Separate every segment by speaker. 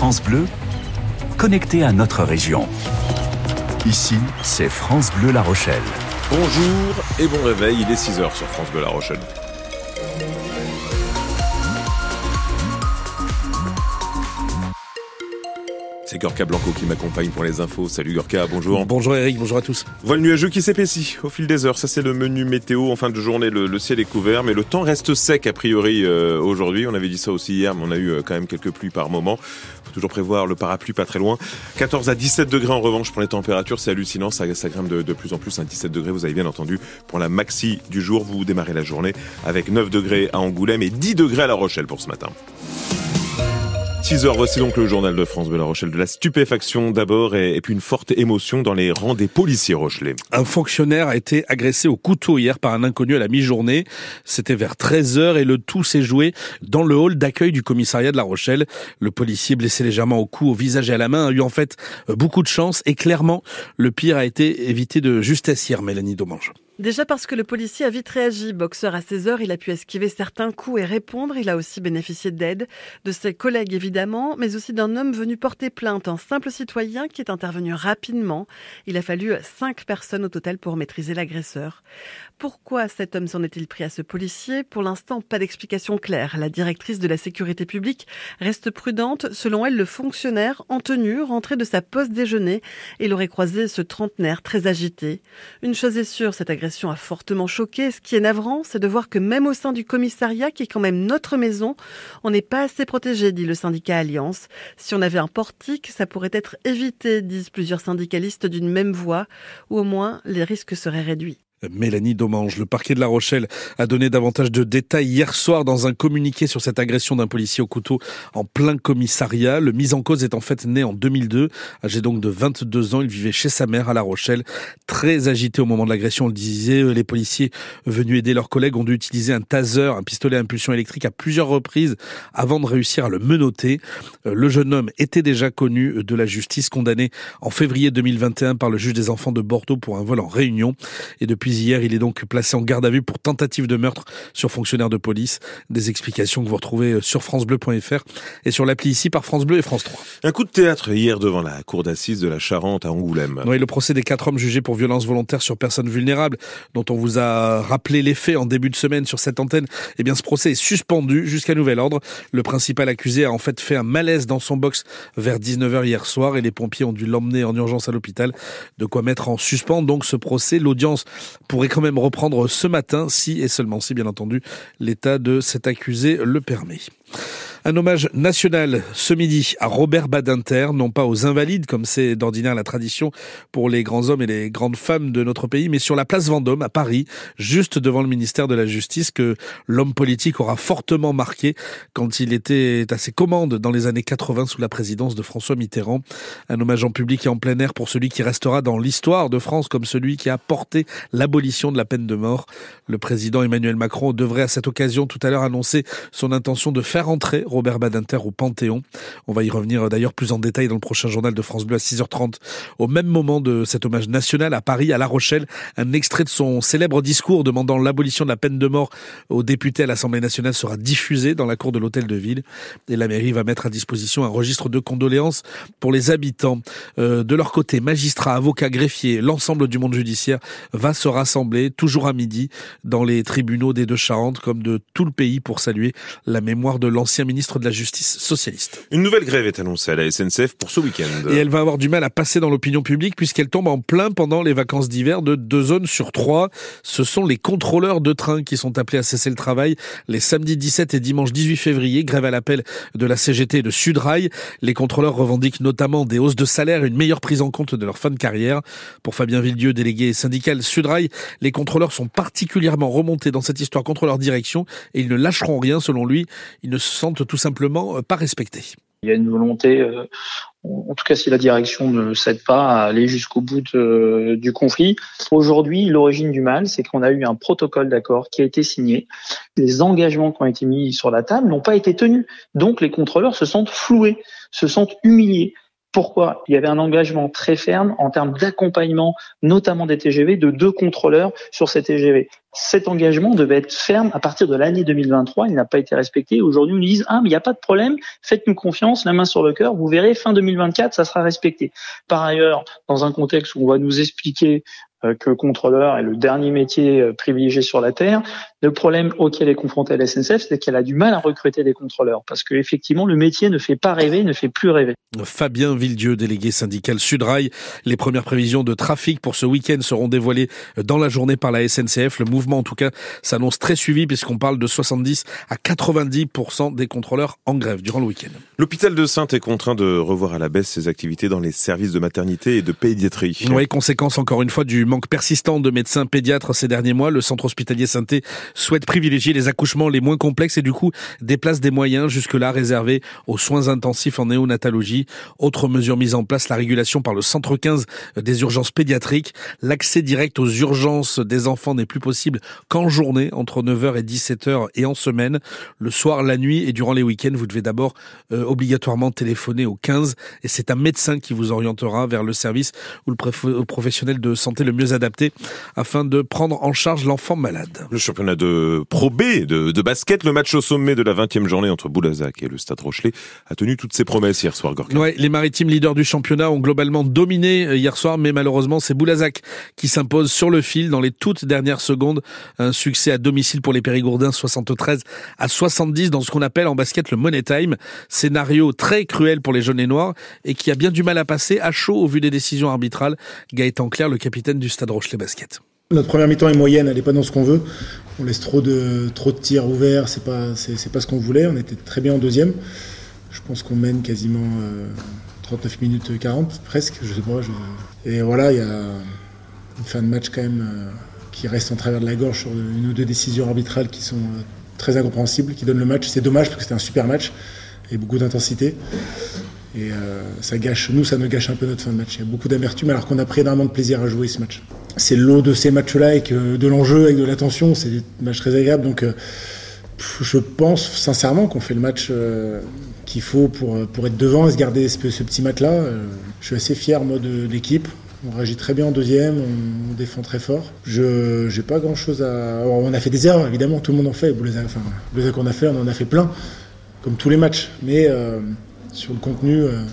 Speaker 1: France Bleu, connecté à notre région. Ici, c'est France Bleu La Rochelle.
Speaker 2: Bonjour et bon réveil, il est 6h sur France Bleu La Rochelle. C'est Gorka Blanco qui m'accompagne pour les infos. Salut Gorka, bonjour.
Speaker 3: Bonjour Eric, bonjour à tous.
Speaker 2: Voile nuageux qui s'épaissit au fil des heures. Ça c'est le menu météo. En fin de journée, le, ciel est couvert, mais le temps reste sec a priori euh, aujourd'hui. On avait dit ça aussi hier, mais on a eu euh, quand même quelques pluies par moment. Faut toujours prévoir le parapluie pas très loin. 14 à 17 degrés en revanche pour les températures, c'est hallucinant. Ça, ça grimpe de, de, plus en plus. Un 17 degrés, vous avez bien entendu. Pour la maxi du jour, vous démarrez la journée avec 9 degrés à Angoulême et 10 degrés à La Rochelle pour ce matin. 6 heures, voici donc le journal de France de La Rochelle. De la stupéfaction d'abord et, puis une forte émotion dans les rangs des policiers rochelais.
Speaker 3: Un fonctionnaire a été agressé au couteau hier par un inconnu à la mi-journée. C'était vers 13 heures et le tout s'est joué dans le hall d'accueil du commissariat de La Rochelle. Le policier blessé légèrement au cou, au visage et à la main a eu en fait beaucoup de chance et clairement le pire a été évité de justesse hier, Mélanie Domange.
Speaker 4: Déjà parce que le policier a vite réagi. Boxeur à 16 heures, il a pu esquiver certains coups et répondre. Il a aussi bénéficié d'aide de ses collègues évidemment, mais aussi d'un homme venu porter plainte, un simple citoyen qui est intervenu rapidement. Il a fallu cinq personnes au total pour maîtriser l'agresseur. Pourquoi cet homme s'en est-il pris à ce policier? Pour l'instant, pas d'explication claire. La directrice de la sécurité publique reste prudente. Selon elle, le fonctionnaire en tenue rentrait de sa pause déjeuner il aurait croisé ce trentenaire très agité. Une chose est sûre, cette a fortement choqué. Ce qui est navrant, c'est de voir que même au sein du commissariat, qui est quand même notre maison, on n'est pas assez protégé, dit le syndicat Alliance. Si on avait un portique, ça pourrait être évité, disent plusieurs syndicalistes d'une même voix, ou au moins les risques seraient réduits.
Speaker 3: Mélanie Domange. Le parquet de La Rochelle a donné davantage de détails hier soir dans un communiqué sur cette agression d'un policier au couteau en plein commissariat. Le mis en cause est en fait né en 2002. Âgé donc de 22 ans, il vivait chez sa mère à La Rochelle. Très agité au moment de l'agression, on le disait. Les policiers venus aider leurs collègues ont dû utiliser un taser, un pistolet à impulsion électrique à plusieurs reprises avant de réussir à le menotter. Euh, le jeune homme était déjà connu de la justice, condamné en février 2021 par le juge des enfants de Bordeaux pour un vol en réunion. Hier. Il est donc placé en garde à vue pour tentative de meurtre sur fonctionnaire de police. Des explications que vous retrouvez euh, sur francebleu.fr et sur l'appli ici par France Bleu et France 3.
Speaker 2: Un coup de théâtre hier devant la cour d'assises de la Charente à Angoulême.
Speaker 3: Oui, le procès des quatre hommes jugés pour violence volontaire sur personnes vulnérables, dont on vous a rappelé les faits en début de semaine sur cette antenne, eh bien ce procès est suspendu jusqu'à nouvel ordre. Le principal accusé a en fait fait un malaise dans son box vers 19h hier soir et les pompiers ont dû l'emmener en urgence à l'hôpital. De quoi mettre en suspens donc ce procès. L'audience pourrait quand même reprendre ce matin si et seulement si bien entendu l'état de cet accusé le permet. Un hommage national ce midi à Robert Badinter, non pas aux invalides comme c'est d'ordinaire la tradition pour les grands hommes et les grandes femmes de notre pays, mais sur la place Vendôme à Paris, juste devant le ministère de la Justice que l'homme politique aura fortement marqué quand il était à ses commandes dans les années 80 sous la présidence de François Mitterrand. Un hommage en public et en plein air pour celui qui restera dans l'histoire de France comme celui qui a porté l'abolition de la peine de mort. Le président Emmanuel Macron devrait à cette occasion tout à l'heure annoncer son intention de faire entrer Robert Badinter au Panthéon. On va y revenir d'ailleurs plus en détail dans le prochain journal de France Bleu à 6h30. Au même moment de cet hommage national à Paris, à La Rochelle, un extrait de son célèbre discours demandant l'abolition de la peine de mort aux députés à l'Assemblée nationale sera diffusé dans la cour de l'hôtel de ville. Et la mairie va mettre à disposition un registre de condoléances pour les habitants. Euh, de leur côté, magistrats, avocats, greffiers, l'ensemble du monde judiciaire va se rassembler toujours à midi dans les tribunaux des Deux-Charentes comme de tout le pays pour saluer la mémoire de l'ancien ministre de la Justice socialiste.
Speaker 2: Une nouvelle grève est annoncée à la SNCF pour ce week-end.
Speaker 3: Et elle va avoir du mal à passer dans l'opinion publique puisqu'elle tombe en plein pendant les vacances d'hiver de deux zones sur trois. Ce sont les contrôleurs de train qui sont appelés à cesser le travail les samedis 17 et dimanche 18 février, grève à l'appel de la CGT et de Sudrail. Les contrôleurs revendiquent notamment des hausses de salaire et une meilleure prise en compte de leur fin de carrière. Pour Fabien Villedieu, délégué syndical Sudrail, les contrôleurs sont particulièrement remontés dans cette histoire contre leur direction et ils ne lâcheront rien selon lui. Ils ne se sentent tout simplement euh, pas respecté.
Speaker 5: Il y a une volonté, euh, en tout cas si la direction ne cède pas à aller jusqu'au bout du conflit. Aujourd'hui, l'origine du mal, c'est qu'on a eu un protocole d'accord qui a été signé. Les engagements qui ont été mis sur la table n'ont pas été tenus. Donc les contrôleurs se sentent floués, se sentent humiliés. Pourquoi Il y avait un engagement très ferme en termes d'accompagnement, notamment des TGV, de deux contrôleurs sur ces TGV. Cet engagement devait être ferme à partir de l'année 2023. Il n'a pas été respecté. Aujourd'hui, on nous dit ah mais il n'y a pas de problème, faites-nous confiance, la main sur le cœur. Vous verrez, fin 2024, ça sera respecté. Par ailleurs, dans un contexte où on va nous expliquer que contrôleur est le dernier métier euh, privilégié sur la terre. Le problème auquel est confrontée la SNCF, c'est qu'elle a du mal à recruter des contrôleurs parce que effectivement le métier ne fait pas rêver, ne fait plus rêver.
Speaker 3: Fabien Villedieu, délégué syndical Sudrail. Les premières prévisions de trafic pour ce week-end seront dévoilées dans la journée par la SNCF. Le mouvement, en tout cas, s'annonce très suivi puisqu'on parle de 70 à 90% des contrôleurs en grève durant le week-end.
Speaker 2: L'hôpital de Sainte est contraint de revoir à la baisse ses activités dans les services de maternité et de pédiatrie.
Speaker 3: Oui, conséquence encore une fois du manque persistant de médecins pédiatres ces derniers mois. Le centre hospitalier saint souhaite privilégier les accouchements les moins complexes et du coup déplace des moyens jusque-là réservés aux soins intensifs en néonatologie. Autre mesure mise en place, la régulation par le centre 15 des urgences pédiatriques. L'accès direct aux urgences des enfants n'est plus possible qu'en journée, entre 9h et 17h et en semaine. Le soir, la nuit et durant les week-ends, vous devez d'abord euh, obligatoirement téléphoner au 15 et c'est un médecin qui vous orientera vers le service ou le professionnel de santé le mieux adapté afin de prendre en charge l'enfant malade.
Speaker 2: Le championnat de Pro B de, basket, le match au sommet de la 20e journée entre Boulazac et le Stade Rochelet a tenu toutes ses promesses hier soir, Gorka.
Speaker 3: Ouais, les maritimes leaders du championnat ont globalement dominé euh, hier soir, mais malheureusement c'est Boulazac qui s'impose sur le fil dans les toutes dernières secondes. Un succès à domicile pour les Périgourdins, 73 à 70 dans ce qu'on appelle en basket le money time. Scénario très cruel pour les jaunes et noirs et qui a bien du mal à passer à chaud au vu des décisions arbitrales. Gaëtan Claire, le capitaine du
Speaker 6: Notre première mi-temps est moyenne, elle n'est pas dans ce qu'on veut. On laisse trop de, tirs ouverts, c'est pas, pas ce qu'on voulait. On était très bien en deuxième. Je pense qu'on mène quasiment 39 euh, minutes 40, presque, je sais pas. Et voilà, il y a une fin de match quand même euh, qui reste en travers de la gorge sur une ou deux décisions arbitrales qui sont euh, très incompréhensibles, qui donnent le match. C'est dommage parce que c'était un super match et beaucoup d'intensité. Et euh, ça gâche, nous, ça nous gâche un peu notre fin de match. Il y a beaucoup d'amertume alors qu'on a pris énormément de plaisir à jouer ce match. C'est l'eau de ces matchs-là avec de l'enjeu, avec de l'attention. C'est des matchs très agréables. Donc, euh, je pense sincèrement qu'on fait le match euh, qu'il faut pour, pour être devant et se garder ce, petit match-là. je suis assez fier, moi, de, l'équipe. On réagit très bien en deuxième, on, défend très fort. Je n'ai pas grand-chose à... on a fait des erreurs, évidemment, tout le monde en fait. Les les qu'on a fait, on en a fait plein, comme tous les matchs. Mais sur le contenu, euh,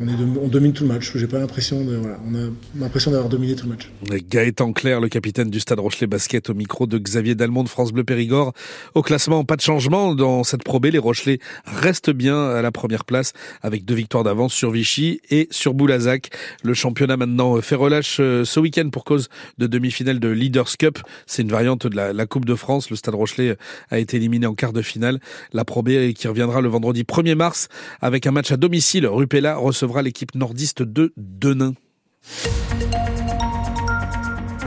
Speaker 6: on domine tout le match. J'ai pas l'impression de, voilà, on a l'impression d'avoir dominé tout le match.
Speaker 3: Gaëtan Claire, le capitaine du Stade Rochelet Basket, au micro de Xavier Dalmont de France Bleu Périgord. Au classement, pas de changement dans cette probée. Les Rochelais restent bien à la première place avec deux victoires d'avance sur Vichy et sur Boulazac. Le championnat maintenant fait relâche euh, ce week-end pour cause de demi-finale de Leaders Cup. C'est une variante de la, Coupe de France. Le Stade Rochelet a été éliminé en quart de finale. La probée qui reviendra le vendredi 1er mars avec un match à domicile. Rupella l'équipe nordiste de Denain.